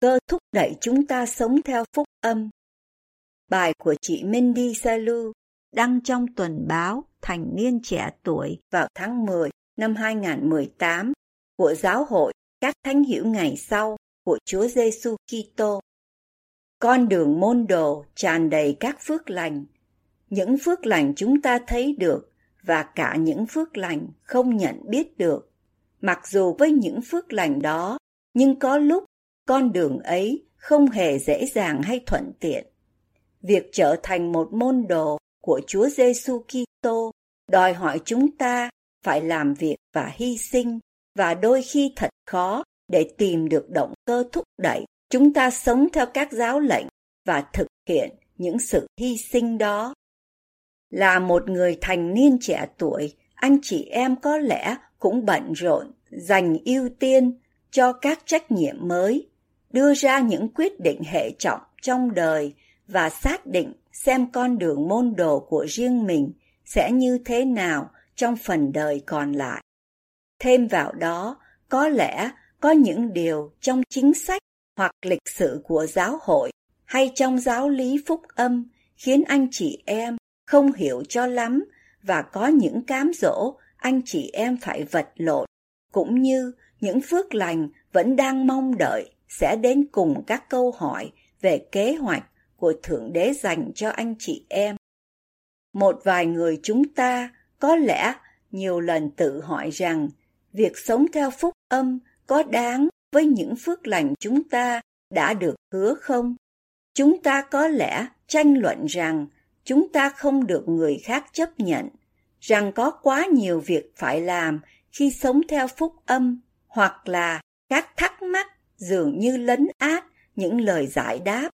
Cơ thúc đẩy chúng ta sống theo phúc âm. Bài của chị Mindy Salu đăng trong tuần báo Thành niên trẻ tuổi vào tháng 10 năm 2018 của Giáo hội các thánh hiểu ngày sau của Chúa Giêsu Kitô. Con đường môn đồ tràn đầy các phước lành, những phước lành chúng ta thấy được và cả những phước lành không nhận biết được. Mặc dù với những phước lành đó, nhưng có lúc con đường ấy không hề dễ dàng hay thuận tiện. Việc trở thành một môn đồ của Chúa Giêsu Kitô đòi hỏi chúng ta phải làm việc và hy sinh và đôi khi thật khó để tìm được động cơ thúc đẩy chúng ta sống theo các giáo lệnh và thực hiện những sự hy sinh đó. Là một người thành niên trẻ tuổi, anh chị em có lẽ cũng bận rộn dành ưu tiên cho các trách nhiệm mới đưa ra những quyết định hệ trọng trong đời và xác định xem con đường môn đồ của riêng mình sẽ như thế nào trong phần đời còn lại. Thêm vào đó, có lẽ có những điều trong chính sách hoặc lịch sử của giáo hội hay trong giáo lý phúc âm khiến anh chị em không hiểu cho lắm và có những cám dỗ anh chị em phải vật lộn, cũng như những phước lành vẫn đang mong đợi sẽ đến cùng các câu hỏi về kế hoạch của Thượng Đế dành cho anh chị em. Một vài người chúng ta có lẽ nhiều lần tự hỏi rằng việc sống theo phúc âm có đáng với những phước lành chúng ta đã được hứa không? Chúng ta có lẽ tranh luận rằng chúng ta không được người khác chấp nhận, rằng có quá nhiều việc phải làm khi sống theo phúc âm, hoặc là các thắc mắc dường như lấn át những lời giải đáp.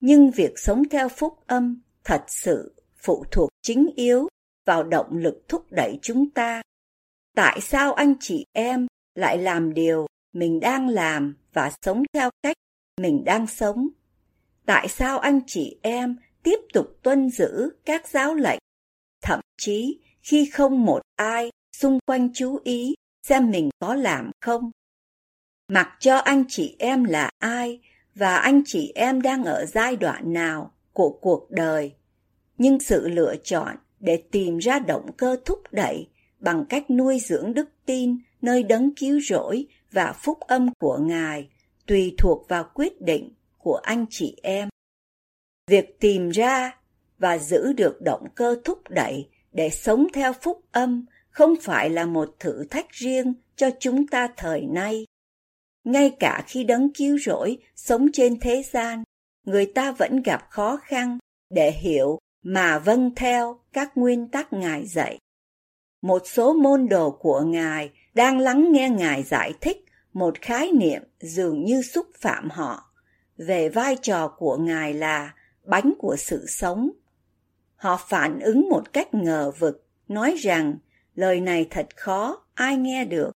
Nhưng việc sống theo phúc âm thật sự phụ thuộc chính yếu vào động lực thúc đẩy chúng ta. Tại sao anh chị em lại làm điều mình đang làm và sống theo cách mình đang sống? Tại sao anh chị em tiếp tục tuân giữ các giáo lệnh, thậm chí khi không một ai xung quanh chú ý xem mình có làm không? Mặc cho anh chị em là ai và anh chị em đang ở giai đoạn nào của cuộc đời. Nhưng sự lựa chọn để tìm ra động cơ thúc đẩy bằng cách nuôi dưỡng đức tin nơi đấng cứu rỗi và phúc âm của ngài tùy thuộc vào quyết định của anh chị em. Việc tìm ra và giữ được động cơ thúc đẩy để sống theo phúc âm không phải là một thử thách riêng cho chúng ta thời nay ngay cả khi đấng cứu rỗi sống trên thế gian, người ta vẫn gặp khó khăn để hiểu mà vâng theo các nguyên tắc Ngài dạy. Một số môn đồ của Ngài đang lắng nghe Ngài giải thích một khái niệm dường như xúc phạm họ về vai trò của Ngài là bánh của sự sống. Họ phản ứng một cách ngờ vực, nói rằng lời này thật khó, ai nghe được.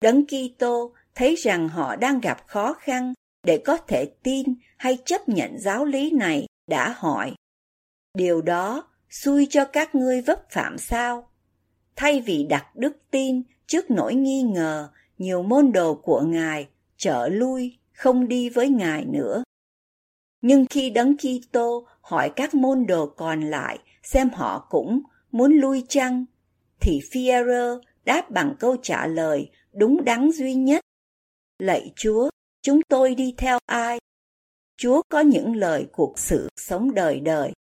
Đấng Kitô thấy rằng họ đang gặp khó khăn để có thể tin hay chấp nhận giáo lý này đã hỏi. Điều đó xui cho các ngươi vấp phạm sao? Thay vì đặt đức tin trước nỗi nghi ngờ, nhiều môn đồ của ngài trở lui, không đi với ngài nữa. Nhưng khi đấng Kitô hỏi các môn đồ còn lại xem họ cũng muốn lui chăng, thì fiero đáp bằng câu trả lời đúng đắn duy nhất. Lạy Chúa, chúng tôi đi theo ai? Chúa có những lời cuộc sự sống đời đời.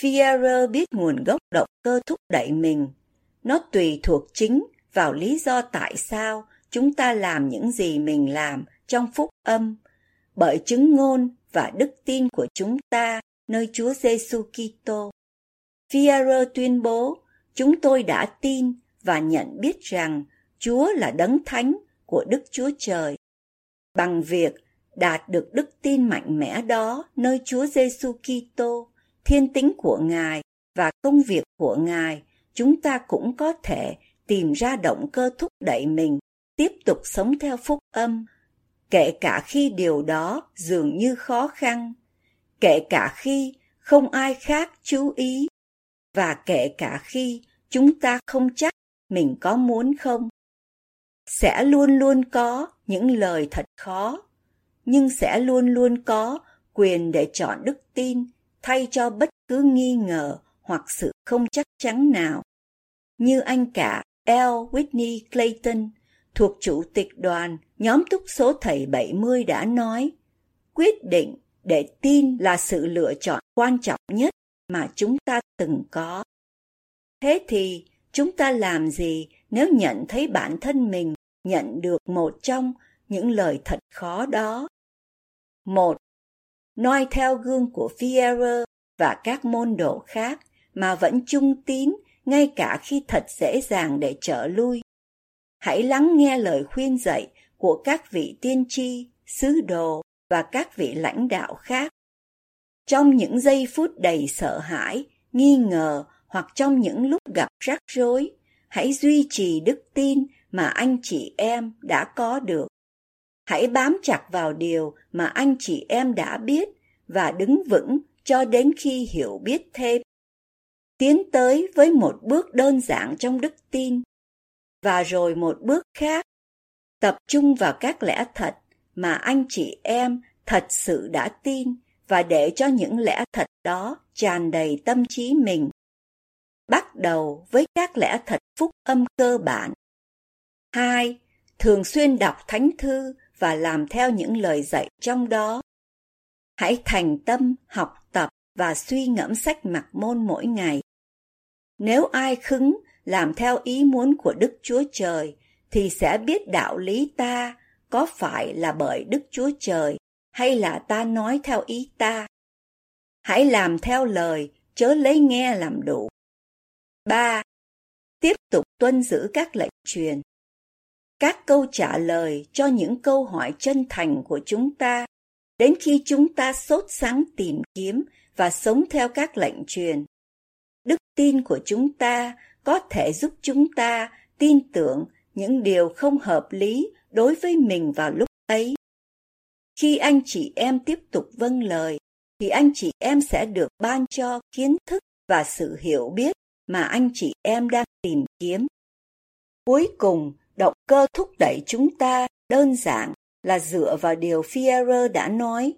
Fierre biết nguồn gốc động cơ thúc đẩy mình. Nó tùy thuộc chính vào lý do tại sao chúng ta làm những gì mình làm trong phúc âm, bởi chứng ngôn và đức tin của chúng ta nơi Chúa Giêsu Kitô. Fierre tuyên bố, chúng tôi đã tin và nhận biết rằng Chúa là đấng thánh của Đức Chúa Trời. Bằng việc đạt được đức tin mạnh mẽ đó nơi Chúa Giêsu Kitô, thiên tính của Ngài và công việc của Ngài, chúng ta cũng có thể tìm ra động cơ thúc đẩy mình tiếp tục sống theo phúc âm, kể cả khi điều đó dường như khó khăn, kể cả khi không ai khác chú ý, và kể cả khi chúng ta không chắc mình có muốn không. Sẽ luôn luôn có những lời thật khó, nhưng sẽ luôn luôn có quyền để chọn đức tin thay cho bất cứ nghi ngờ hoặc sự không chắc chắn nào. Như anh cả L. Whitney Clayton, thuộc chủ tịch đoàn nhóm túc số thầy 70 đã nói, quyết định để tin là sự lựa chọn quan trọng nhất mà chúng ta từng có. Thế thì chúng ta làm gì nếu nhận thấy bản thân mình nhận được một trong những lời thật khó đó? Một, noi theo gương của Fierre và các môn đồ khác mà vẫn trung tín ngay cả khi thật dễ dàng để trở lui. Hãy lắng nghe lời khuyên dạy của các vị tiên tri, sứ đồ và các vị lãnh đạo khác. Trong những giây phút đầy sợ hãi, nghi ngờ hoặc trong những lúc gặp rắc rối, hãy duy trì đức tin mà anh chị em đã có được. Hãy bám chặt vào điều mà anh chị em đã biết và đứng vững cho đến khi hiểu biết thêm. Tiến tới với một bước đơn giản trong đức tin và rồi một bước khác, tập trung vào các lẽ thật mà anh chị em thật sự đã tin và để cho những lẽ thật đó tràn đầy tâm trí mình. Bắt đầu với các lẽ thật phúc âm cơ bản. 2. Thường xuyên đọc thánh thư và làm theo những lời dạy trong đó. Hãy thành tâm học tập và suy ngẫm sách mặc môn mỗi ngày. Nếu ai khứng làm theo ý muốn của Đức Chúa Trời thì sẽ biết đạo lý ta có phải là bởi Đức Chúa Trời hay là ta nói theo ý ta. Hãy làm theo lời, chớ lấy nghe làm đủ. 3. Tiếp tục tuân giữ các lệnh truyền. Các câu trả lời cho những câu hỏi chân thành của chúng ta đến khi chúng ta sốt sắng tìm kiếm và sống theo các lệnh truyền. Đức tin của chúng ta có thể giúp chúng ta tin tưởng những điều không hợp lý đối với mình vào lúc ấy. Khi anh chị em tiếp tục vâng lời, thì anh chị em sẽ được ban cho kiến thức và sự hiểu biết mà anh chị em đang tìm kiếm. Cuối cùng, động cơ thúc đẩy chúng ta đơn giản là dựa vào điều Fierre đã nói.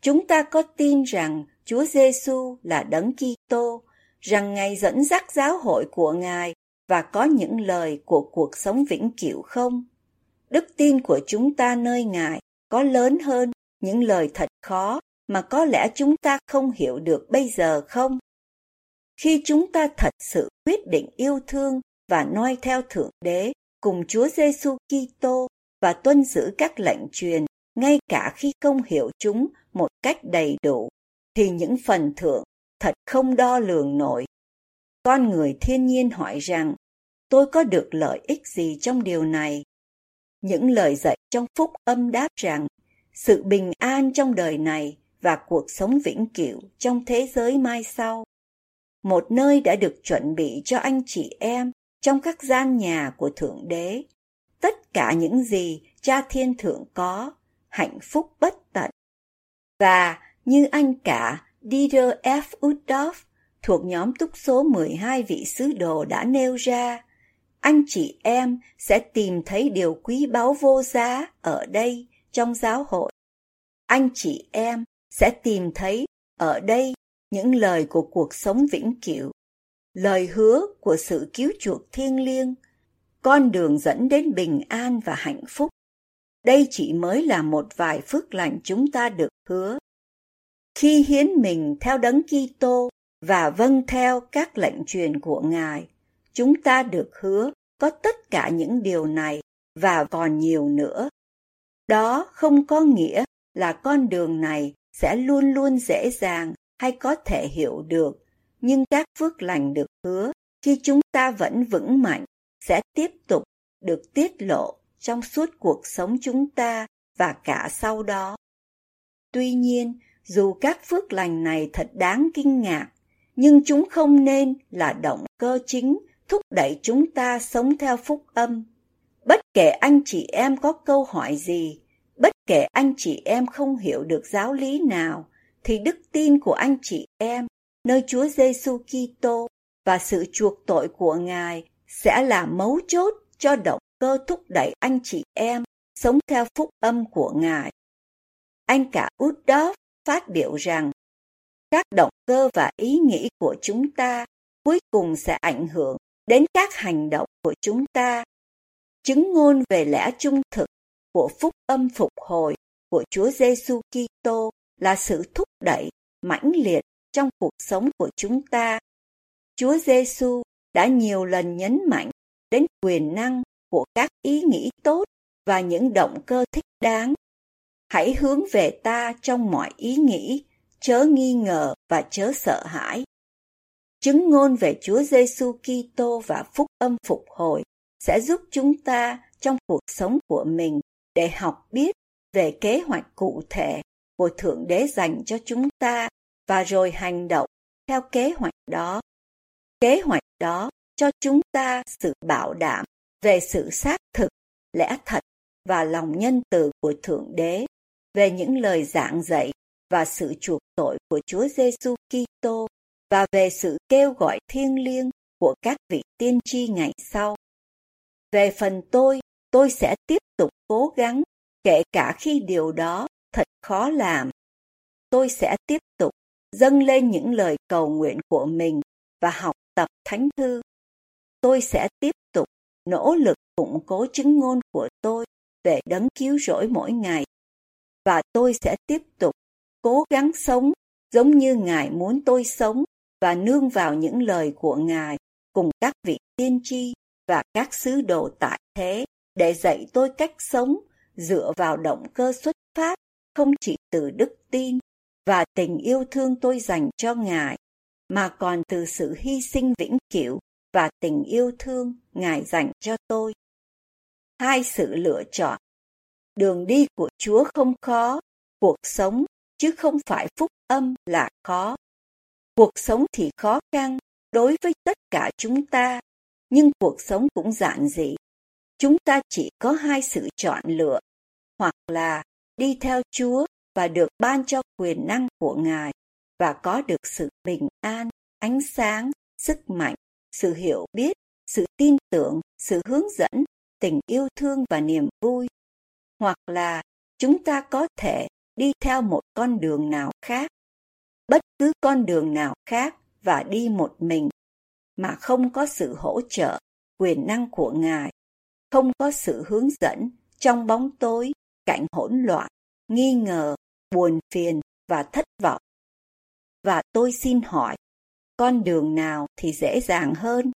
Chúng ta có tin rằng Chúa Giêsu là đấng Kitô, rằng Ngài dẫn dắt giáo hội của Ngài và có những lời của cuộc sống vĩnh cửu không? Đức tin của chúng ta nơi Ngài có lớn hơn những lời thật khó mà có lẽ chúng ta không hiểu được bây giờ không? Khi chúng ta thật sự quyết định yêu thương và noi theo Thượng Đế cùng Chúa Giêsu Kitô và tuân giữ các lệnh truyền ngay cả khi không hiểu chúng một cách đầy đủ thì những phần thưởng thật không đo lường nổi. Con người thiên nhiên hỏi rằng, tôi có được lợi ích gì trong điều này? Những lời dạy trong phúc âm đáp rằng, sự bình an trong đời này và cuộc sống vĩnh cửu trong thế giới mai sau. Một nơi đã được chuẩn bị cho anh chị em trong các gian nhà của Thượng Đế. Tất cả những gì cha thiên thượng có, hạnh phúc bất tận. Và như anh cả Dieter F. Uddorf thuộc nhóm túc số 12 vị sứ đồ đã nêu ra, anh chị em sẽ tìm thấy điều quý báu vô giá ở đây trong giáo hội. Anh chị em sẽ tìm thấy ở đây những lời của cuộc sống vĩnh cửu, lời hứa của sự cứu chuộc thiêng liêng, con đường dẫn đến bình an và hạnh phúc. Đây chỉ mới là một vài phước lành chúng ta được hứa. Khi hiến mình theo đấng Kitô và vâng theo các lệnh truyền của Ngài, chúng ta được hứa có tất cả những điều này và còn nhiều nữa. Đó không có nghĩa là con đường này sẽ luôn luôn dễ dàng hay có thể hiểu được, nhưng các phước lành được hứa khi chúng ta vẫn vững mạnh sẽ tiếp tục được tiết lộ trong suốt cuộc sống chúng ta và cả sau đó. Tuy nhiên, dù các phước lành này thật đáng kinh ngạc, nhưng chúng không nên là động cơ chính thúc đẩy chúng ta sống theo phúc âm. Bất kể anh chị em có câu hỏi gì, bất kể anh chị em không hiểu được giáo lý nào, thì đức tin của anh chị em nơi Chúa Giêsu Kitô và sự chuộc tội của Ngài sẽ là mấu chốt cho động cơ thúc đẩy anh chị em sống theo phúc âm của Ngài. Anh cả út đó phát biểu rằng, các động cơ và ý nghĩ của chúng ta cuối cùng sẽ ảnh hưởng đến các hành động của chúng ta. Chứng ngôn về lẽ trung thực của phúc âm phục hồi của Chúa Giêsu Kitô là sự thúc đẩy mãnh liệt trong cuộc sống của chúng ta. Chúa Giêsu đã nhiều lần nhấn mạnh đến quyền năng của các ý nghĩ tốt và những động cơ thích đáng. Hãy hướng về ta trong mọi ý nghĩ, chớ nghi ngờ và chớ sợ hãi. Chứng ngôn về Chúa Giêsu Kitô và phúc âm phục hồi sẽ giúp chúng ta trong cuộc sống của mình để học biết về kế hoạch cụ thể của Thượng Đế dành cho chúng ta và rồi hành động theo kế hoạch đó. Kế hoạch đó cho chúng ta sự bảo đảm về sự xác thực, lẽ thật và lòng nhân từ của Thượng Đế, về những lời giảng dạy và sự chuộc tội của Chúa Giêsu Kitô và về sự kêu gọi thiêng liêng của các vị tiên tri ngày sau. Về phần tôi, tôi sẽ tiếp tục cố gắng, kể cả khi điều đó thật khó làm. Tôi sẽ tiếp tục dâng lên những lời cầu nguyện của mình và học tập thánh thư. Tôi sẽ tiếp tục nỗ lực củng cố chứng ngôn của tôi về đấng cứu rỗi mỗi ngày. Và tôi sẽ tiếp tục cố gắng sống giống như Ngài muốn tôi sống và nương vào những lời của Ngài cùng các vị tiên tri và các sứ đồ tại thế để dạy tôi cách sống dựa vào động cơ xuất phát không chỉ từ đức tin và tình yêu thương tôi dành cho Ngài, mà còn từ sự hy sinh vĩnh cửu và tình yêu thương Ngài dành cho tôi. Hai sự lựa chọn. Đường đi của Chúa không khó, cuộc sống chứ không phải phúc âm là khó. Cuộc sống thì khó khăn đối với tất cả chúng ta, nhưng cuộc sống cũng giản dị. Chúng ta chỉ có hai sự chọn lựa, hoặc là đi theo Chúa và được ban cho quyền năng của Ngài và có được sự bình an, ánh sáng, sức mạnh, sự hiểu biết, sự tin tưởng, sự hướng dẫn, tình yêu thương và niềm vui. Hoặc là chúng ta có thể đi theo một con đường nào khác, bất cứ con đường nào khác và đi một mình mà không có sự hỗ trợ, quyền năng của Ngài, không có sự hướng dẫn trong bóng tối, cảnh hỗn loạn, nghi ngờ, buồn phiền và thất vọng. Và tôi xin hỏi, con đường nào thì dễ dàng hơn?